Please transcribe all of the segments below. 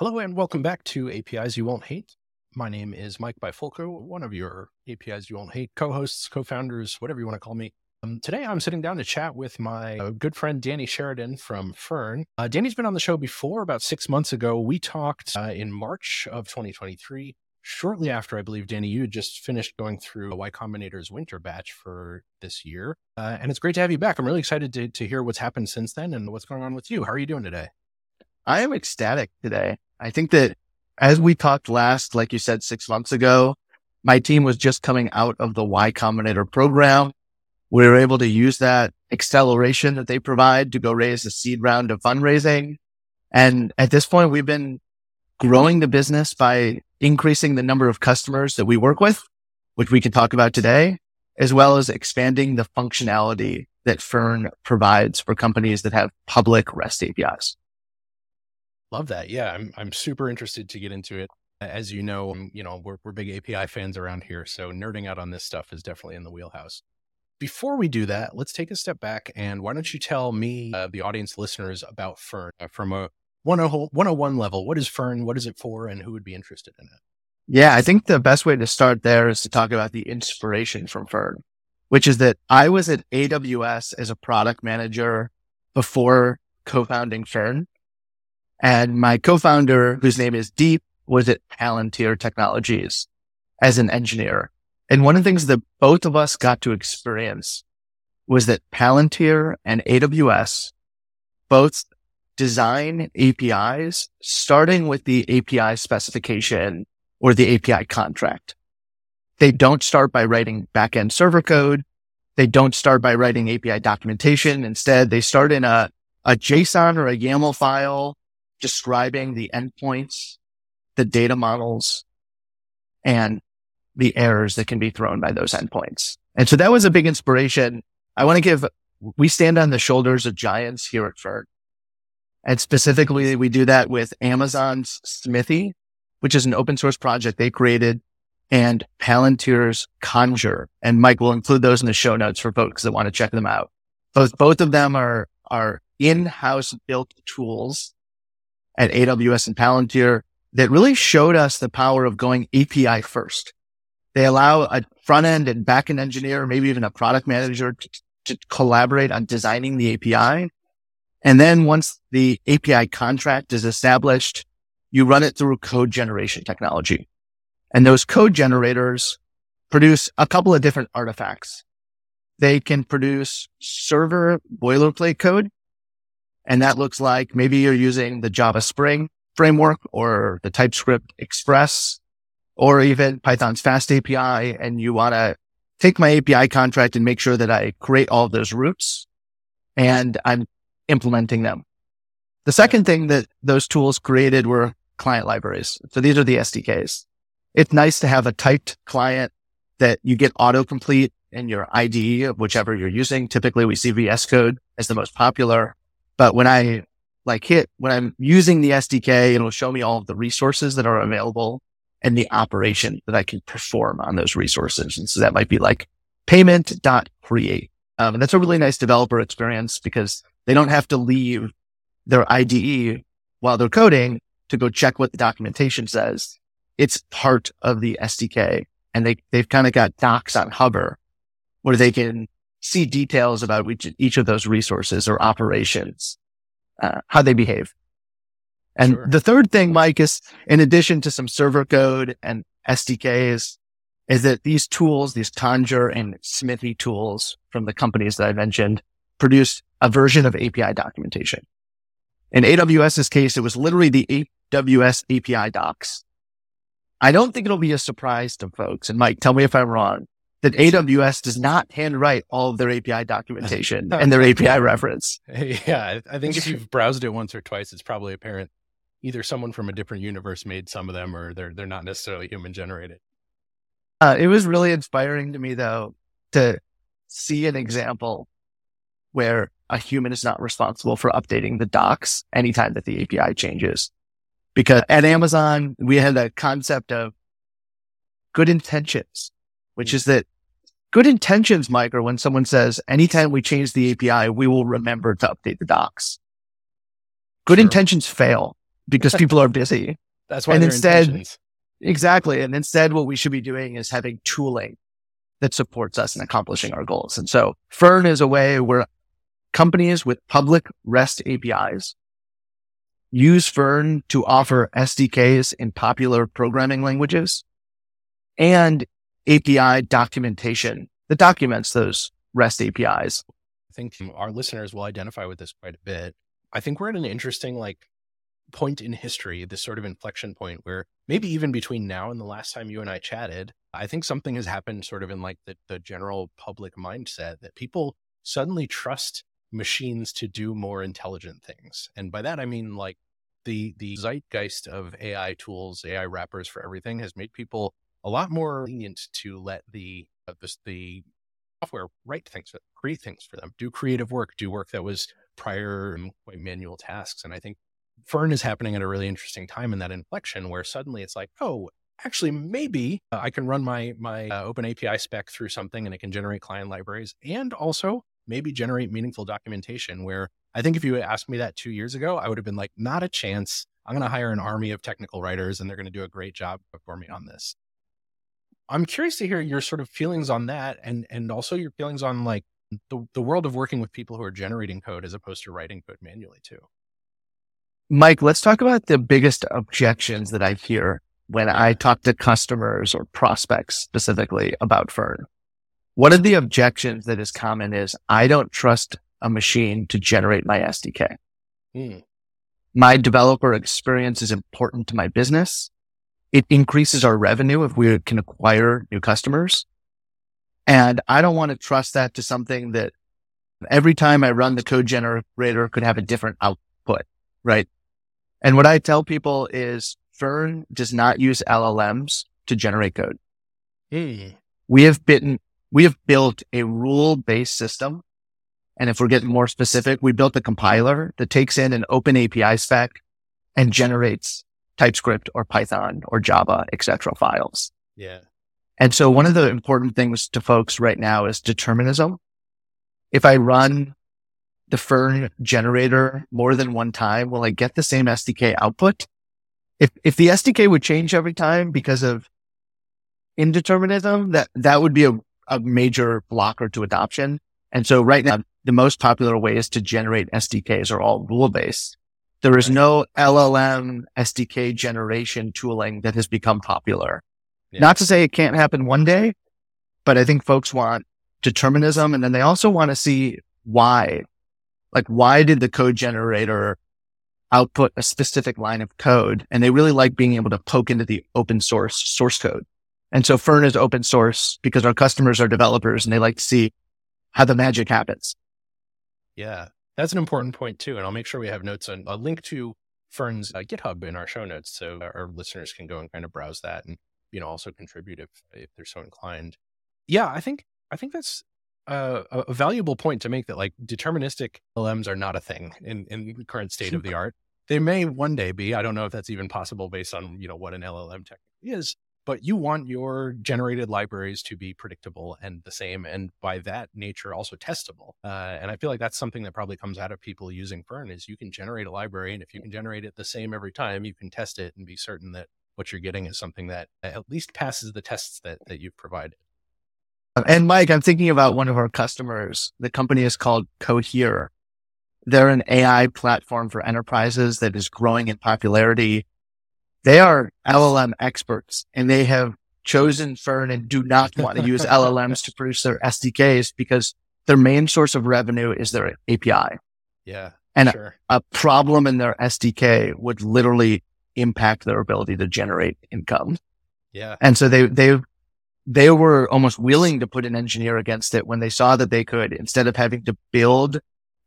Hello and welcome back to APIs You Won't Hate. My name is Mike Bifulco, one of your APIs You Won't Hate co-hosts, co-founders, whatever you want to call me. Um, today I'm sitting down to chat with my uh, good friend Danny Sheridan from Fern. Uh, Danny's been on the show before, about six months ago. We talked uh, in March of 2023 shortly after I believe Danny, you had just finished going through Y Combinator's winter batch for this year, uh, and it's great to have you back. I'm really excited to to hear what's happened since then and what's going on with you. How are you doing today? I am ecstatic today. I think that as we talked last, like you said, six months ago, my team was just coming out of the Y Combinator program. We were able to use that acceleration that they provide to go raise a seed round of fundraising. And at this point, we've been growing the business by increasing the number of customers that we work with, which we can talk about today, as well as expanding the functionality that Fern provides for companies that have public REST APIs. Love that. Yeah, I'm I'm super interested to get into it. As you know, um, you know, we're we're big API fans around here, so nerding out on this stuff is definitely in the wheelhouse. Before we do that, let's take a step back and why don't you tell me, uh, the audience listeners, about Fern uh, from a 101 level? What is Fern? What is it for? And who would be interested in it? Yeah, I think the best way to start there is to talk about the inspiration from Fern, which is that I was at AWS as a product manager before co-founding Fern. And my co-founder, whose name is Deep, was at Palantir Technologies as an engineer. And one of the things that both of us got to experience was that Palantir and AWS both design APIs starting with the API specification or the API contract. They don't start by writing backend server code. They don't start by writing API documentation. Instead, they start in a, a JSON or a YAML file describing the endpoints, the data models, and the errors that can be thrown by those endpoints. And so that was a big inspiration. I want to give, we stand on the shoulders of giants here at Fern. And specifically, we do that with Amazon's Smithy, which is an open source project they created and Palantir's Conjure. And Mike will include those in the show notes for folks that want to check them out. Both, both of them are, are in-house built tools at AWS and Palantir that really showed us the power of going API first. They allow a front end and back end engineer, maybe even a product manager to, to collaborate on designing the API. And then once the API contract is established, you run it through code generation technology. And those code generators produce a couple of different artifacts. They can produce server boilerplate code and that looks like maybe you're using the Java Spring framework or the TypeScript Express or even Python's Fast API. And you want to take my API contract and make sure that I create all those routes and I'm implementing them. The second thing that those tools created were client libraries. So these are the SDKs. It's nice to have a typed client that you get autocomplete in your IDE of whichever you're using. Typically we see VS Code as the most popular. But when I like hit, when I'm using the SDK, it'll show me all of the resources that are available and the operation that I can perform on those resources. And so that might be like payment.create. Um, and that's a really nice developer experience because they don't have to leave their IDE while they're coding to go check what the documentation says. It's part of the SDK and they, they've kind of got docs on Hover where they can see details about each, each of those resources or operations, uh, how they behave. And sure. the third thing, Mike, is in addition to some server code and SDKs, is that these tools, these Conjure and Smithy tools from the companies that I mentioned produce a version of API documentation. In AWS's case, it was literally the AWS API docs. I don't think it'll be a surprise to folks. And Mike, tell me if I'm wrong that AWS does not handwrite all of their API documentation and their API reference. Yeah, I think if you've browsed it once or twice, it's probably apparent either someone from a different universe made some of them, or they're they're not necessarily human generated. Uh, it was really inspiring to me, though, to see an example where a human is not responsible for updating the docs anytime that the API changes. Because at Amazon, we had a concept of good intentions which is that good intentions, Mike, are when someone says, anytime we change the API, we will remember to update the docs. Good sure. intentions fail because people are busy. That's why And instead- intentions. Exactly. And instead, what we should be doing is having tooling that supports us in accomplishing our goals. And so Fern is a way where companies with public REST APIs use Fern to offer SDKs in popular programming languages and API documentation that documents those REST APIs. I think our listeners will identify with this quite a bit. I think we're at an interesting like point in history, this sort of inflection point where maybe even between now and the last time you and I chatted, I think something has happened sort of in like the, the general public mindset that people suddenly trust machines to do more intelligent things. And by that I mean like the the zeitgeist of AI tools, AI wrappers for everything has made people a lot more lenient to let the uh, this, the software write things, create things for them, do creative work, do work that was prior manual tasks. And I think Fern is happening at a really interesting time in that inflection where suddenly it's like, oh, actually, maybe uh, I can run my my uh, Open API spec through something and it can generate client libraries and also maybe generate meaningful documentation. Where I think if you asked me that two years ago, I would have been like, not a chance. I'm going to hire an army of technical writers and they're going to do a great job for me on this. I'm curious to hear your sort of feelings on that and and also your feelings on like the, the world of working with people who are generating code as opposed to writing code manually too. Mike, let's talk about the biggest objections that I hear when I talk to customers or prospects specifically about Fern. One of the objections that is common is I don't trust a machine to generate my SDK. Hmm. My developer experience is important to my business. It increases our revenue if we can acquire new customers. And I don't want to trust that to something that every time I run the code generator could have a different output, right? And what I tell people is Fern does not use LLMs to generate code. Hmm. We have bitten, we have built a rule based system. And if we're getting more specific, we built a compiler that takes in an open API spec and generates TypeScript or Python or Java, etc. files. Yeah. And so one of the important things to folks right now is determinism. If I run the Fern generator more than one time, will I get the same SDK output? If, if the SDK would change every time because of indeterminism, that, that would be a, a major blocker to adoption. And so right now, the most popular ways to generate SDKs are all rule based. There is no LLM SDK generation tooling that has become popular. Yeah. Not to say it can't happen one day, but I think folks want determinism and then they also want to see why. Like, why did the code generator output a specific line of code? And they really like being able to poke into the open source source code. And so Fern is open source because our customers are developers and they like to see how the magic happens. Yeah. That's an important point too. And I'll make sure we have notes on a link to Fern's uh, GitHub in our show notes. So our listeners can go and kind of browse that and, you know, also contribute if, if they're so inclined. Yeah. I think, I think that's uh, a, a valuable point to make that like deterministic LMs are not a thing in, in the current state of the art. They may one day be, I don't know if that's even possible based on, you know, what an LLM technically is, but you want your generated libraries to be predictable and the same and by that nature also testable uh, and i feel like that's something that probably comes out of people using fern is you can generate a library and if you can generate it the same every time you can test it and be certain that what you're getting is something that at least passes the tests that, that you've provided And Mike, I'm thinking about one of our customers. The company is called Cohere. They're an AI platform for enterprises that is growing in popularity. They are LLM experts and they have chosen Fern and do not want to use LLMs to produce their SDKs because their main source of revenue is their API. yeah And sure A problem in their SDK would literally impact their ability to generate income. yeah And so they, they, they were almost willing to put an engineer against it when they saw that they could, instead of having to build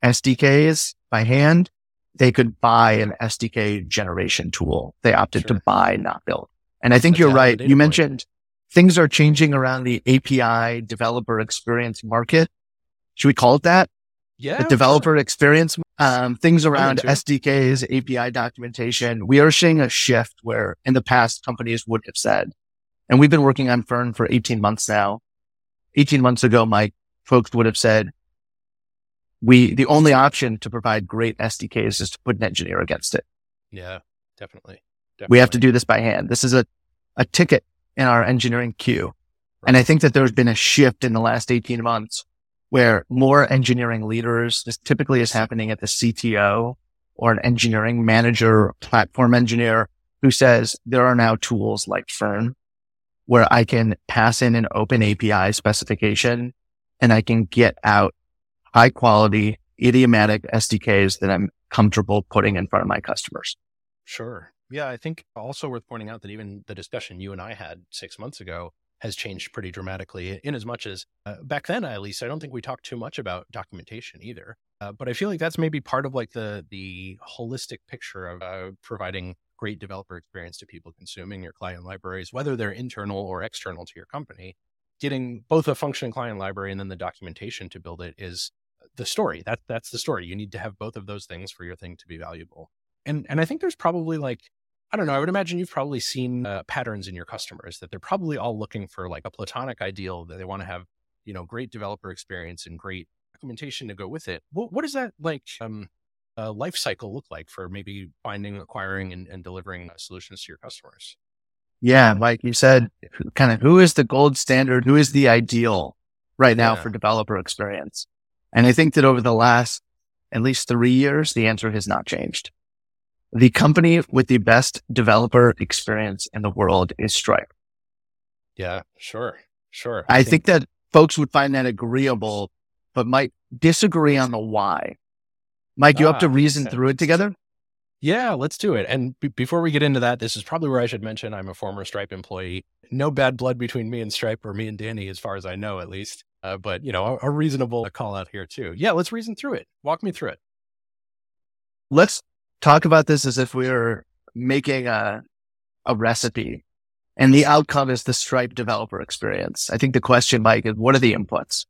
SDKs by hand, they could buy an SDK generation tool. They opted to buy, not build. And I think That's you're right. You point. mentioned things are changing around the API developer experience market. Should we call it that? yeah the developer experience, um, things around. SDKs, API documentation. We are seeing a shift where in the past companies would have said, and we've been working on Fern for 18 months now. 18 months ago, Mike, folks would have said, we, the only option to provide great SDKs is to put an engineer against it. yeah definitely. definitely. We have to do this by hand. This is a, a ticket in our engineering queue. Right. And I think that there's been a shift in the last 18 months where more engineering leaders, this typically is happening at the CTO or an engineering manager, platform engineer who says there are now tools like Fern where I can pass in an open API specification and I can get out high quality idiomatic SDKs that I'm comfortable putting in front of my customers. Sure. Yeah. I think also worth pointing out that even the discussion you and I had six months ago has changed pretty dramatically in as much as uh, back then, at least, I don't think we talked too much about documentation either. Uh, but I feel like that's maybe part of like the, the holistic picture of uh, providing great developer experience to people consuming your client libraries, whether they're internal or external to your company. Getting both a functioning client library and then the documentation to build it is the story. That that's the story. You need to have both of those things for your thing to be valuable. And and I think there's probably like I don't know. I would imagine you've probably seen uh, patterns in your customers that they're probably all looking for like a platonic ideal that they want to have, you know, great developer experience and great documentation to go with it. What, what does that like um, uh, life cycle look like for maybe finding, acquiring, and, and delivering solutions to your customers? Yeah, Mike, you said kind of who is the gold standard? Who is the ideal right now yeah. for developer experience? And I think that over the last at least three years, the answer has not changed. The company with the best developer experience in the world is Stripe. Yeah, sure. Sure. I, I think, think that folks would find that agreeable, but might disagree on the why. Mike, you ah, have to reason through it together? Yeah, let's do it. And b- before we get into that, this is probably where I should mention I'm a former Stripe employee. No bad blood between me and Stripe or me and Danny, as far as I know, at least. Uh, but, you know, a, a reasonable call out here, too. Yeah, let's reason through it. Walk me through it. Let's talk about this as if we were making a, a recipe and the outcome is the Stripe developer experience. I think the question, Mike, is what are the inputs?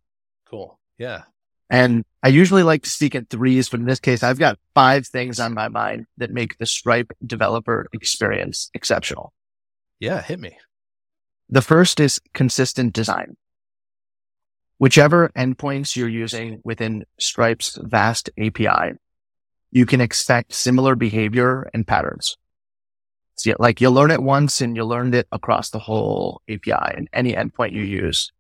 Cool. Yeah. And I usually like to speak in threes, but in this case, I've got five things on my mind that make the Stripe developer experience exceptional. Yeah, hit me. The first is consistent design. Whichever endpoints you're using within Stripe's vast API, you can expect similar behavior and patterns. So like you'll learn it once and you learned it across the whole API and any endpoint you use.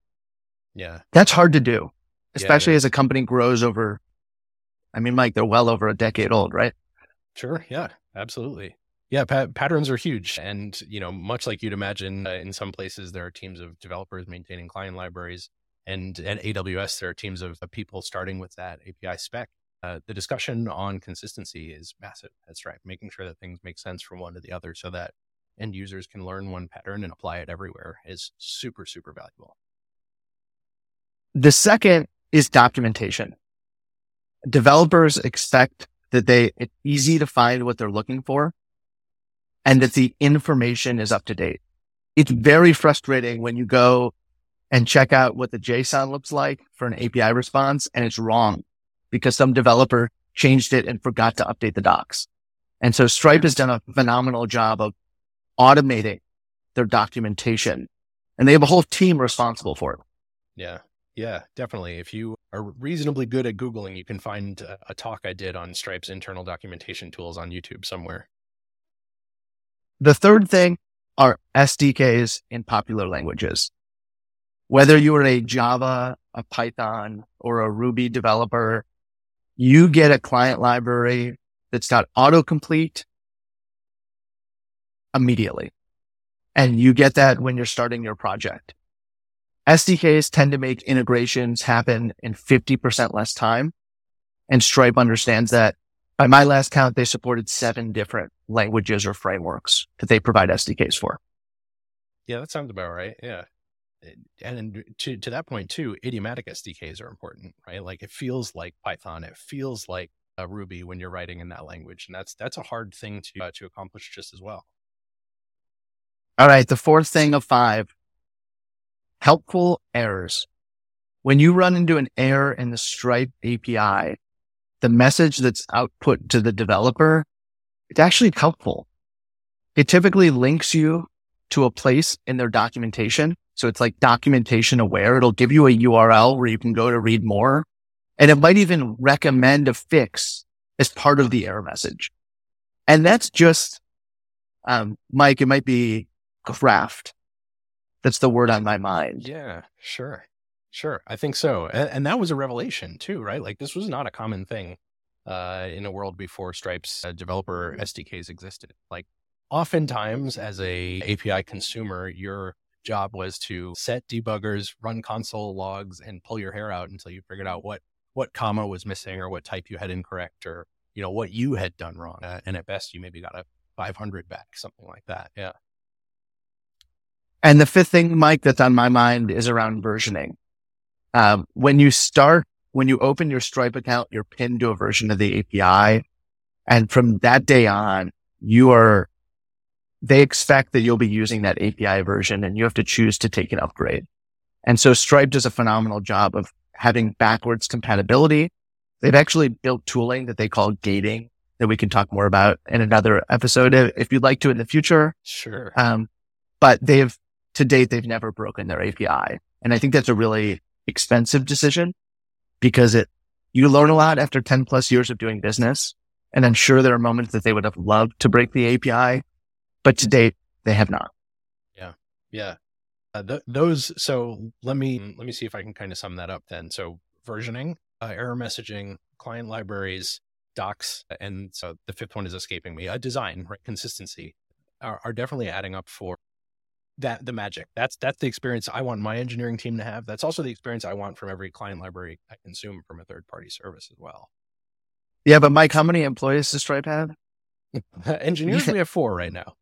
Yeah. That's hard to do, especially yeah, as a company grows over. I mean, Mike, they're well over a decade old, right? Sure. Yeah, absolutely. Yeah, pa- patterns are huge. And, you know, much like you'd imagine uh, in some places, there are teams of developers maintaining client libraries. And at AWS, there are teams of, of people starting with that API spec. Uh, the discussion on consistency is massive at Stripe, making sure that things make sense from one to the other so that end users can learn one pattern and apply it everywhere is super, super valuable. The second is documentation. Developers expect that they, it's easy to find what they're looking for and that the information is up to date. It's very frustrating when you go and check out what the JSON looks like for an API response and it's wrong because some developer changed it and forgot to update the docs. And so Stripe has done a phenomenal job of automating their documentation and they have a whole team responsible for it. Yeah. Yeah, definitely. If you are reasonably good at Googling, you can find a, a talk I did on Stripe's internal documentation tools on YouTube somewhere. The third thing are SDKs in popular languages. Whether you are a Java, a Python, or a Ruby developer, you get a client library that's got autocomplete immediately. And you get that when you're starting your project. SDKs tend to make integrations happen in 50% less time. And Stripe understands that. By my last count, they supported seven different languages or frameworks that they provide SDKs for. Yeah, that sounds about right. Yeah and to to that point too, idiomatic SDKs are important, right? Like it feels like Python, it feels like uh, Ruby when you're writing in that language, and that's that's a hard thing to uh, to accomplish just as well. All right, the fourth thing of five: helpful errors. When you run into an error in the Stripe API, the message that's output to the developer, it's actually helpful. It typically links you to a place in their documentation so it's like documentation aware. It'll give you a URL where you can go to read more. And it might even recommend a fix as part of the error message. And that's just Um, Mike, it might be craft. That's the word on my mind. Yeah, sure. Sure. I think so. And, and that was a revelation too, right? Like this was not a common thing uh, in a world before Stripe's uh, developer SDKs existed. Like oftentimes as a API consumer, your job was to set debuggers, run console logs, and pull your hair out until you figured out what what comma was missing or what type you had incorrect or you know what you had done wrong. Uh, and at best, you maybe got a 500 back, something like that. Yeah. And the fifth thing, Mike, that's on my mind is around versioning. Um, when you start, when you open your Stripe account, you're pinned to a version of the API. And from that day on, you are, they expect that you'll be using that API version and you have to choose to take an upgrade. And so Stripe does a phenomenal job of having backwards compatibility. They've actually built tooling that they call gating that we can talk more about in another episode if you'd like to in the future. Sure. Um, but they've to date, they've never broken their API. And I think that's a really expensive decision because it, you learn a lot after 10 plus years of doing business. And I'm sure there are moments that they would have loved to break the API, but to date, they have not. Yeah. Yeah. Uh, th- those, so let me, let me see if I can kind of sum that up then. So versioning, uh, error messaging, client libraries, docs, and so the fifth one is escaping me, a uh, design, right? Consistency are, are definitely adding up for that the magic. That's that's the experience I want my engineering team to have. That's also the experience I want from every client library I consume from a third party service as well. Yeah, but Mike, how many employees does Stripe have? Engineers, we have four right now.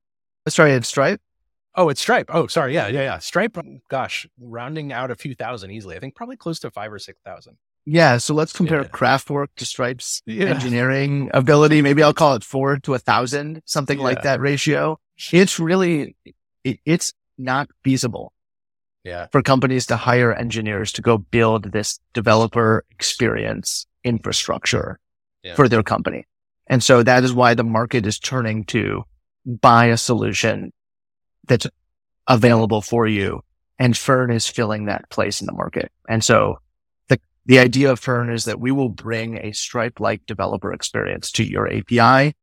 Oh, sorry, it's Stripe. Oh, it's Stripe. Oh, sorry. Yeah, yeah, yeah. Stripe. Hmm. Gosh, rounding out a few thousand easily. I think probably close to five or six thousand. Yeah. So let's compare yeah. Craftwork to Stripe's yeah. engineering ability. Maybe I'll call it four to a thousand, something yeah. like that ratio. It's really, it, it's not feasible yeah. for companies to hire engineers to go build this developer experience infrastructure for their company. And so that is why the market is turning to buy a solution that's available for you. And Fern is filling that place in the market. And so the, the idea of Fern is that we will bring a Stripe like developer experience to your API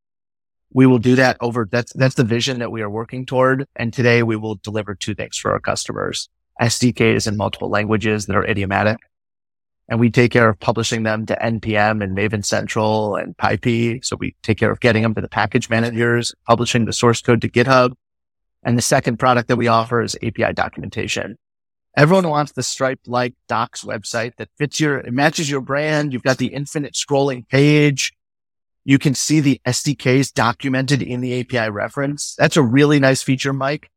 we will do that over. That's, that's the vision that we are working toward. And today we will deliver two things for our customers, SDKs in multiple languages that are idiomatic. And we take care of publishing them to NPM and Maven Central and PyPI. So we take care of getting them to the package managers, publishing the source code to GitHub. And the second product that we offer is API documentation. Everyone wants the Stripe like docs website that fits your, it matches your brand. You've got the infinite scrolling page. You can see the SDKs documented in the API reference. That's a really nice feature, Mike.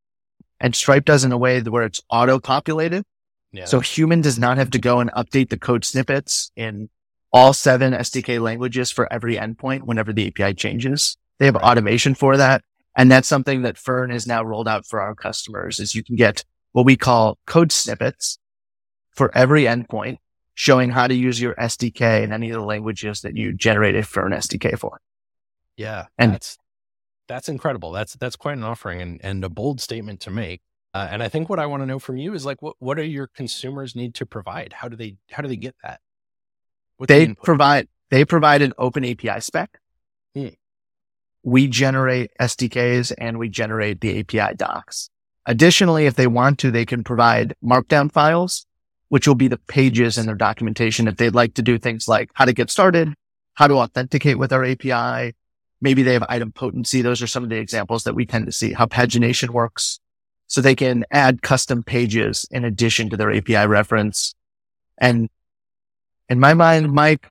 And Stripe does in a way where it's auto populated. Yeah. So human does not have to go and update the code snippets in all seven SDK languages for every endpoint whenever the API changes. They have automation for that. And that's something that Fern has now rolled out for our customers is you can get what we call code snippets for every endpoint showing how to use your SDK in any of the languages that you generated for an SDK for. Yeah. And that's, that's incredible. That's, that's quite an offering and, and a bold statement to make. Uh, and I think what I want to know from you is like, what, what do your consumers need to provide? How do they, how do they get that? What's they the provide, they provide an open API spec. Hmm. We generate SDKs and we generate the API docs. Additionally, if they want to, they can provide markdown files which will be the pages in their documentation if they'd like to do things like how to get started, how to authenticate with our API. Maybe they have idempotency. Those are some of the examples that we tend to see how pagination works. So they can add custom pages in addition to their API reference. And in my mind, Mike,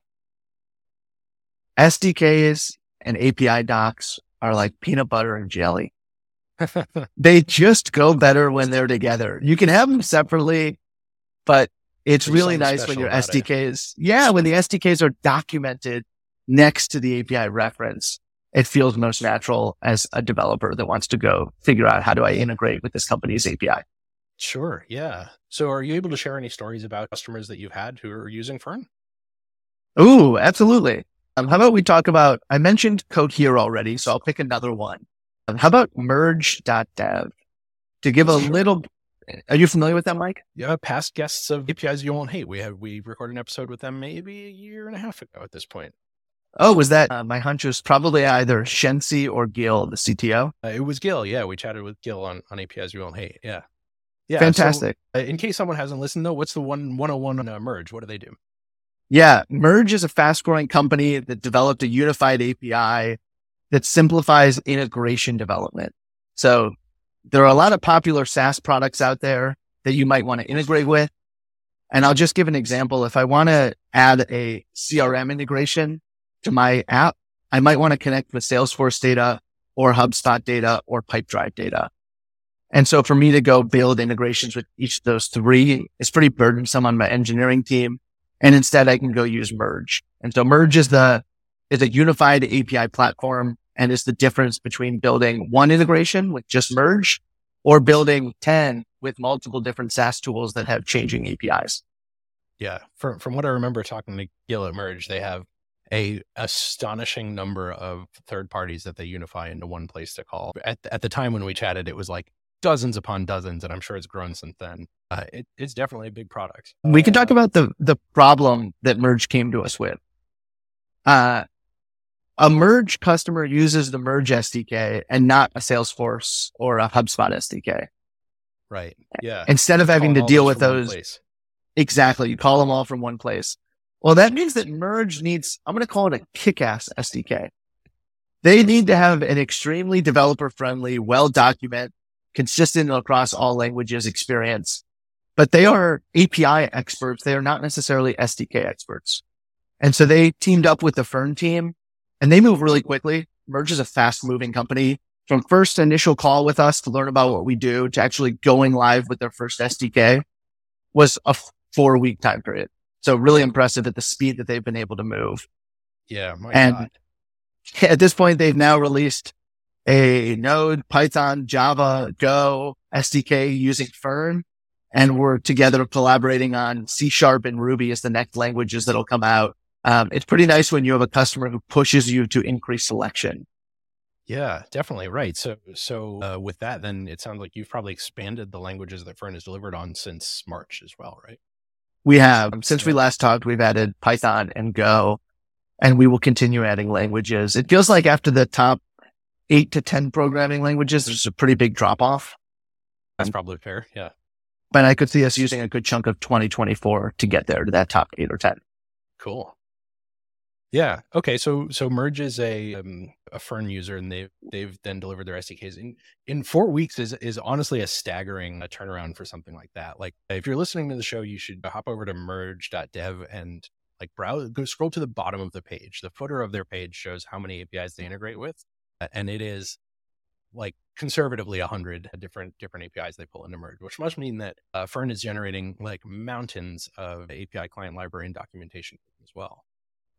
SDKs and API docs are like peanut butter and jelly. they just go better when they're together. You can have them separately but it's There's really nice when your SDKs, it. yeah, when the SDKs are documented next to the API reference, it feels most natural as a developer that wants to go figure out how do I integrate with this company's API. Sure. Yeah. So are you able to share any stories about customers that you've had who are using Fern? Ooh, absolutely. Um, how about we talk about, I mentioned Cohere already, so I'll pick another one. Um, how about merge.dev to give a little are you familiar with that, Mike? Yeah, past guests of APIs you won't hate. We have we recorded an episode with them maybe a year and a half ago at this point. Oh, was that uh, my hunch was probably either Shensi or Gil, the CTO? Uh, it was Gil. Yeah, we chatted with Gil on, on APIs we won't hate. Yeah. Yeah. Fantastic. So, uh, in case someone hasn't listened though, what's the one 101 on uh, Merge? What do they do? Yeah. Merge is a fast growing company that developed a unified API that simplifies integration development. So there are a lot of popular SaaS products out there that you might want to integrate with. And I'll just give an example. If I want to add a CRM integration to my app, I might want to connect with Salesforce data or HubSpot data or Pipedrive data. And so for me to go build integrations with each of those three is pretty burdensome on my engineering team. And instead I can go use Merge. And so Merge is the, is a unified API platform and is the difference between building one integration with just Merge or building 10 with multiple different SaaS tools that have changing APIs. Yeah. From, from what I remember talking to Gil at Merge, they have a astonishing number of third parties that they unify into one place to call. At, at the time when we chatted, it was like dozens upon dozens, and I'm sure it's grown since then. Uh, it, it's definitely a big product. We can talk about the the problem that Merge came to us with. Uh, a Merge customer uses the Merge SDK and not a Salesforce or a HubSpot SDK. Right. Yeah. Instead of having to deal with those. Exactly. You call them all from one place. Well, that means that Merge needs, I'm going to call it a kick-ass SDK. They need to have an extremely developer friendly, well documented, consistent across all languages experience, but they are API experts. They are not necessarily SDK experts. And so they teamed up with the Fern team and they move really quickly. Merge is a fast moving company from first initial call with us to learn about what we do to actually going live with their first SDK was a four week time period. So really impressive at the speed that they've been able to move. Yeah. and God. at this point, they've now released a Node, Python, Java, Go SDK using Fern. And we're together collaborating on C sharp and Ruby as the next languages that'll come out. Um, it's pretty nice when you have a customer who pushes you to increase selection. Yeah, definitely. Right. So, so uh, with that, then it sounds like you've probably expanded the languages that Fern has delivered on since March as well, right? We have. Since we last talked, we've added Python and Go, and we will continue adding languages. It feels like after the top eight to 10 programming languages, there's a pretty big drop off. That's probably fair. Yeah. But I could see us using a good chunk of 2024 to get there to that top eight or 10. Cool. Yeah. Okay. So so Merge is a um, a Fern user, and they they've then delivered their SDKs in in four weeks. is is honestly a staggering uh, turnaround for something like that. Like if you're listening to the show, you should hop over to merge.dev and like browse, go scroll to the bottom of the page. The footer of their page shows how many APIs they integrate with, and it is like conservatively a hundred different different APIs they pull into Merge, which must mean that uh, Fern is generating like mountains of API client library and documentation as well.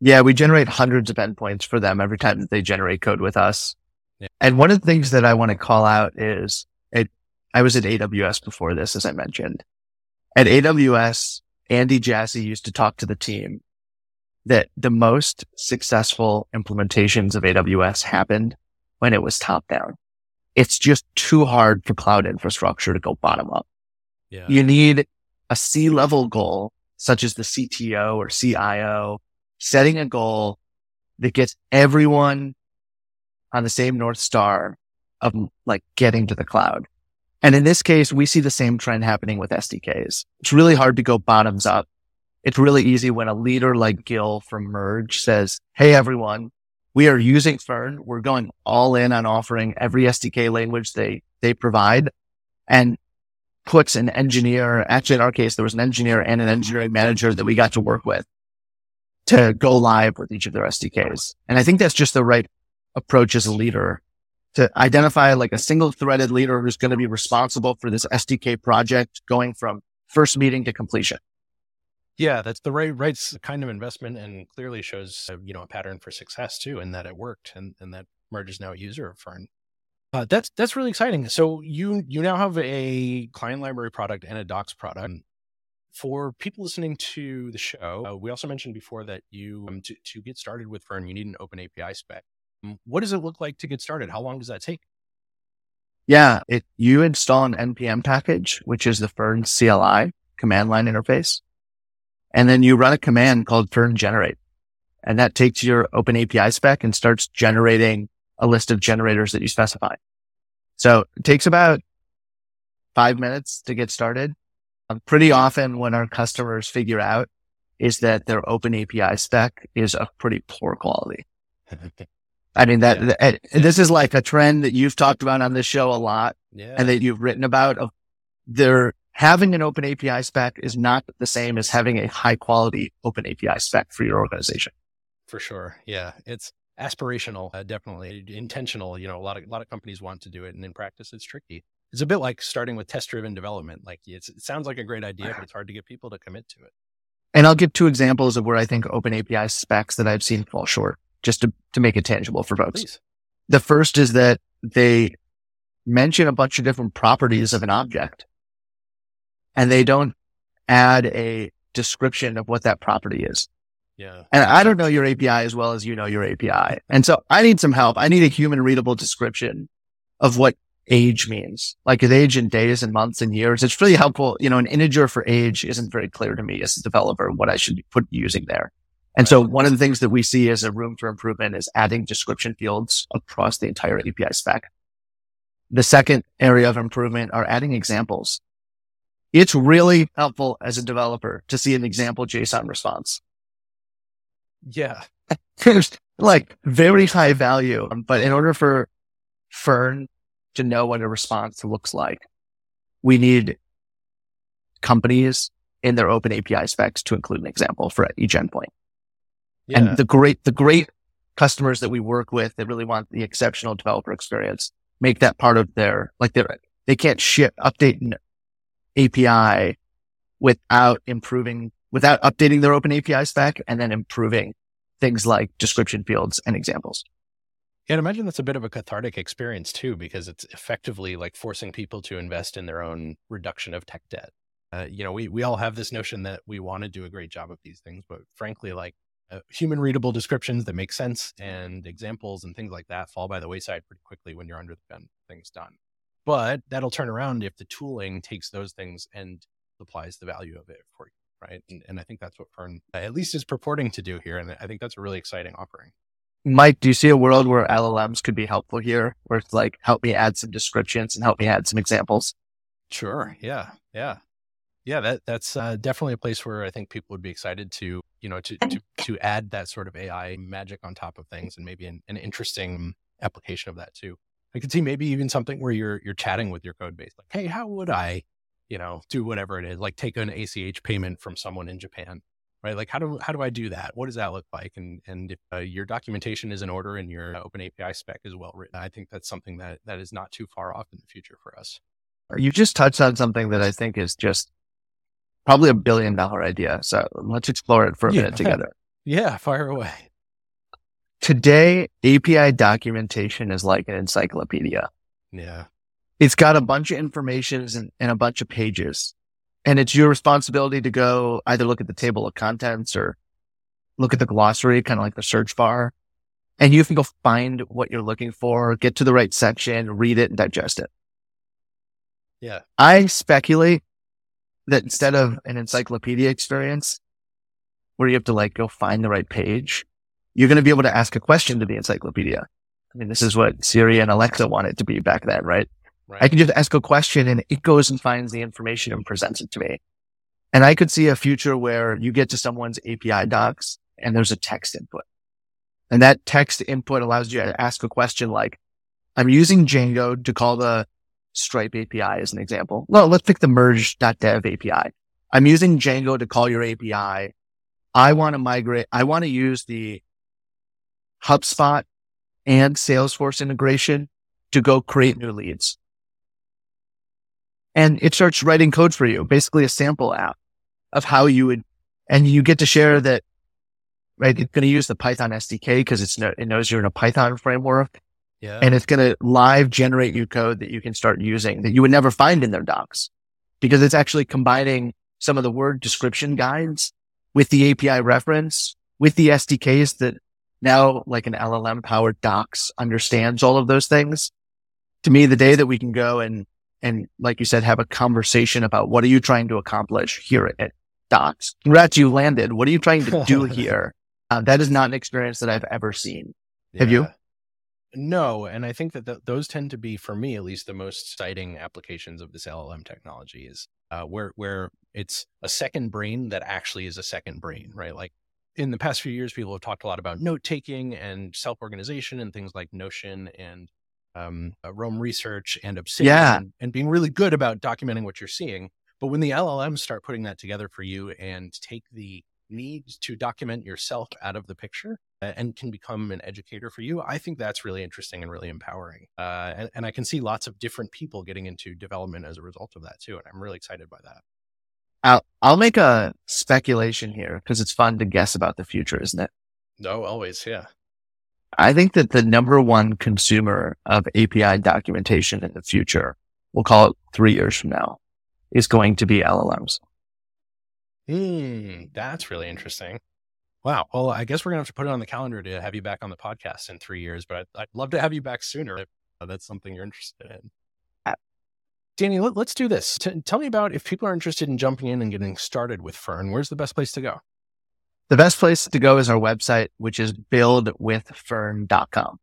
Yeah, we generate hundreds of endpoints for them every time that they generate code with us. Yeah. And one of the things that I want to call out is it, I was at AWS before this, as I mentioned. At AWS, Andy Jassy used to talk to the team that the most successful implementations of AWS happened when it was top down. It's just too hard for cloud infrastructure to go bottom up. Yeah. You need a C level goal, such as the CTO or CIO setting a goal that gets everyone on the same North Star of like getting to the cloud. And in this case, we see the same trend happening with SDKs. It's really hard to go bottoms up. It's really easy when a leader like Gil from Merge says, Hey, everyone, we are using Fern. We're going all in on offering every SDK language they, they provide and puts an engineer. Actually, in our case, there was an engineer and an engineering manager that we got to work with to go live with each of their SDKs. And I think that's just the right approach as a leader to identify like a single threaded leader who's going to be responsible for this SDK project going from first meeting to completion. Yeah, that's the right right kind of investment, and clearly shows uh, you know a pattern for success too, and that it worked, and and that Merge is now a user of Fern. Uh, that's that's really exciting. So you you now have a client library product and a Docs product for people listening to the show, uh, we also mentioned before that you um, to, to get started with Fern, you need an open API spec. Um, what does it look like to get started? How long does that take? Yeah, it you install an npm package, which is the Fern CLI command line interface, and then you run a command called Fern generate. And that takes your open API spec and starts generating a list of generators that you specify. So it takes about five minutes to get started. Um, pretty often when our customers figure out is that their open API spec is of pretty poor quality. I mean, that, yeah. that this is like a trend that you've talked about on this show a lot yeah. and that you've written about of their having an open API spec is not the same as having a high quality open API spec for your organization. For sure. Yeah. It's aspirational, uh, definitely intentional. You know, a lot of, a lot of companies want to do it and in practice it's tricky. It's a bit like starting with test driven development. Like it sounds like a great idea, uh-huh. but it's hard to get people to commit to it. And I'll give two examples of where I think open API specs that I've seen fall short just to, to make it tangible for folks. Please. The first is that they mention a bunch of different properties of an object and they don't add a description of what that property is. Yeah. And I don't know your API as well as you know your API. And so I need some help. I need a human readable description of what age means, like the age in days and months and years. It's really helpful. You know, an integer for age isn't very clear to me as a developer what I should put using there. And right. so one of the things that we see as a room for improvement is adding description fields across the entire API spec. The second area of improvement are adding examples. It's really helpful as a developer to see an example JSON response. Yeah. There's like very high value. But in order for Fern to know what a response looks like, we need companies in their open API specs to include an example for each endpoint. Yeah. And the great, the great customers that we work with that really want the exceptional developer experience make that part of their, like their, they can't ship, update an API without improving, without updating their open API spec and then improving things like description fields and examples. Yeah, imagine that's a bit of a cathartic experience too, because it's effectively like forcing people to invest in their own reduction of tech debt. Uh, you know, we we all have this notion that we want to do a great job of these things, but frankly, like uh, human readable descriptions that make sense and examples and things like that fall by the wayside pretty quickly when you're under the gun things done. But that'll turn around if the tooling takes those things and applies the value of it for you right? And, and I think that's what Fern at least is purporting to do here. And I think that's a really exciting offering. Mike, do you see a world where LLMs could be helpful here, where it's like, help me add some descriptions and help me add some examples? Sure. Yeah. Yeah. Yeah. That, that's uh, definitely a place where I think people would be excited to, you know, to, to, to add that sort of AI magic on top of things and maybe an, an interesting application of that too. I could see maybe even something where you're, you're chatting with your code base, like, Hey, how would I you know, do whatever it is, like take an ACH payment from someone in Japan, right? Like how do how do I do that? What does that look like? And and if uh, your documentation is in order and your open API spec is well written, I think that's something that that is not too far off in the future for us. You just touched on something that I think is just probably a billion dollar idea. So let's explore it for a yeah. minute together. yeah, fire away. Today, API documentation is like an encyclopedia. Yeah it's got a bunch of information and, and a bunch of pages. And it's your responsibility to go either look at the table of contents or look at the glossary, kind of like the search bar. And you can go find what you're looking for, get to the right section, read it and digest it. Yeah. I speculate that instead of an encyclopedia experience where you have to like go find the right page, you're going to be able to ask a question to the encyclopedia. I mean, this is what Siri and Alexa wanted to be back then, right? Right. I can just ask a question and it goes and finds the information and presents it to me. And I could see a future where you get to someone's API docs and there's a text input. And that text input allows you to ask a question like, I'm using Django to call the Stripe API as an example. No, let's pick the merge.dev API. I'm using Django to call your API. I want to migrate. I want to use the HubSpot and Salesforce integration to go create new leads and it starts writing code for you, basically a sample app of how you would, and you get to share that, right? It's going to use the Python SDK because it's no, it knows you're in a Python framework. Yeah. And it's going to live generate you code that you can start using that you would never find in their docs because it's actually combining some of the word description guides with the API reference with the SDKs that now like an LLM powered docs understands all of those things. To me, the day that we can go and and like you said, have a conversation about what are you trying to accomplish here at Docs. Congrats, you landed. What are you trying to do here? Uh, that is not an experience that I've ever seen. Have you? No, and I think that th- those tend to be, for me at least, the most exciting applications of this LLM technology is uh, where where it's a second brain that actually is a second brain, right? Like in the past few years, people have talked a lot about note taking and self organization and things like Notion and um, uh, Roam Research and Obsidian, Yeah. and, and being really good about documenting what you're seeing. But when the LLMs start putting that together for you and take the need to document yourself out of the picture uh, and can become an educator for you, I think that's really interesting and really empowering. Uh, and, and I can see lots of different people getting into development as a result of that too. And I'm really excited by that. I'll, I'll make a speculation here because it's fun to guess about the future, isn't it? No, always. Yeah. I think that the number one consumer of API documentation in the future, we'll call it three years from now, is going to be LLMs. Hmm, that's really interesting. Wow. Well, I guess we're gonna have to put it on the calendar to have you back on the podcast in three years, but I'd, I'd love to have you back sooner if uh, that's something you're interested in. Uh, Danny, let, us do this. T- tell me about if people are interested in jumping in and getting started with Fern. Where's the best place to go? The best place to go is our website, which is buildwithfern.com.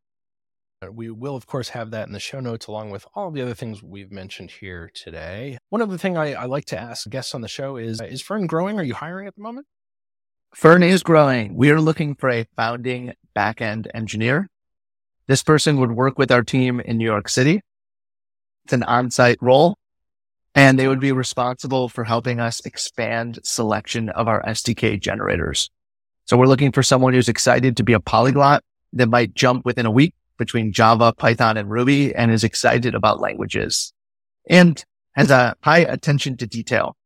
We will, of course, have that in the show notes along with all the other things we've mentioned here today. One other thing I, I like to ask guests on the show is Is Fern growing? Are you hiring at the moment? Fern is growing. We are looking for a founding backend engineer. This person would work with our team in New York City. It's an on-site role and they would be responsible for helping us expand selection of our SDK generators. So we're looking for someone who's excited to be a polyglot that might jump within a week between Java, Python, and Ruby and is excited about languages and has a high attention to detail.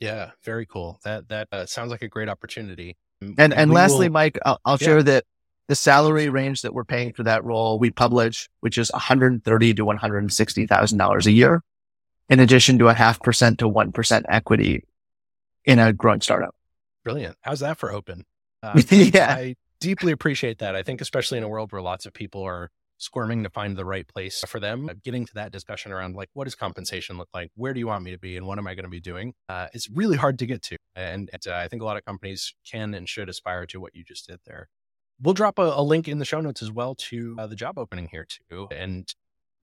Yeah, very cool. That that uh, sounds like a great opportunity. And and we lastly, will- Mike, I'll, I'll Yeah. share that the salary range that we're paying for that role we publish, which is 130 to 160 thousand dollars a year, in addition to a half percent to one percent equity in a growing startup. Brilliant. How's that for open? Uh, yeah, I deeply appreciate that. I think, especially in a world where lots of people are squirming to find the right place for them, uh, getting to that discussion around like, what does compensation look like? Where do you want me to be? And what am I going to be doing? Uh, it's really hard to get to. And, and, uh, I think a lot of companies can and should aspire to what you just did there. We'll drop a, a link in the show notes as well to uh, the job opening here too. And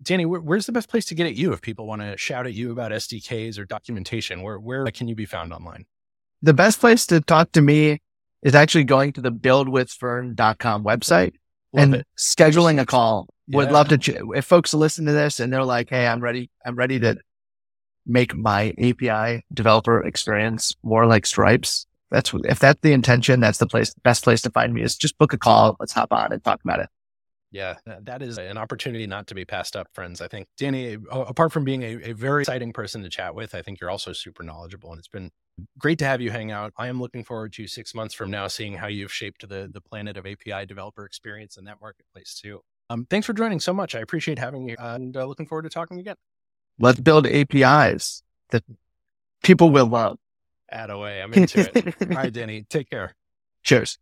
Danny, where, where's the best place to get at you if people want to shout at you about SDKs or documentation? Where where can you be found online? The best place to talk to me is actually going to the buildwithfern.com website Love and it. scheduling a call. Would love to, ch- if folks listen to this and they're like, Hey, I'm ready. I'm ready to make my API developer experience more like Stripe's. That's if that's the intention, that's the place, best place to find me is just book a call. Let's hop on and talk about it. Yeah, that- that is an opportunity not to be passed up, friends. I think, Danny, apart from being a, a very exciting person to chat with, I think you're also super knowledgeable. And it's been great to have you hang out. I am looking forward to six months from now seeing how you've shaped the, the planet of API developer experience in that marketplace, too. Um, thanks for joining so much. I appreciate having you and uh, looking forward to talking again. Let's build APIs that people will love. Add away. I'm into it. All right, Danny, take care. Cheers.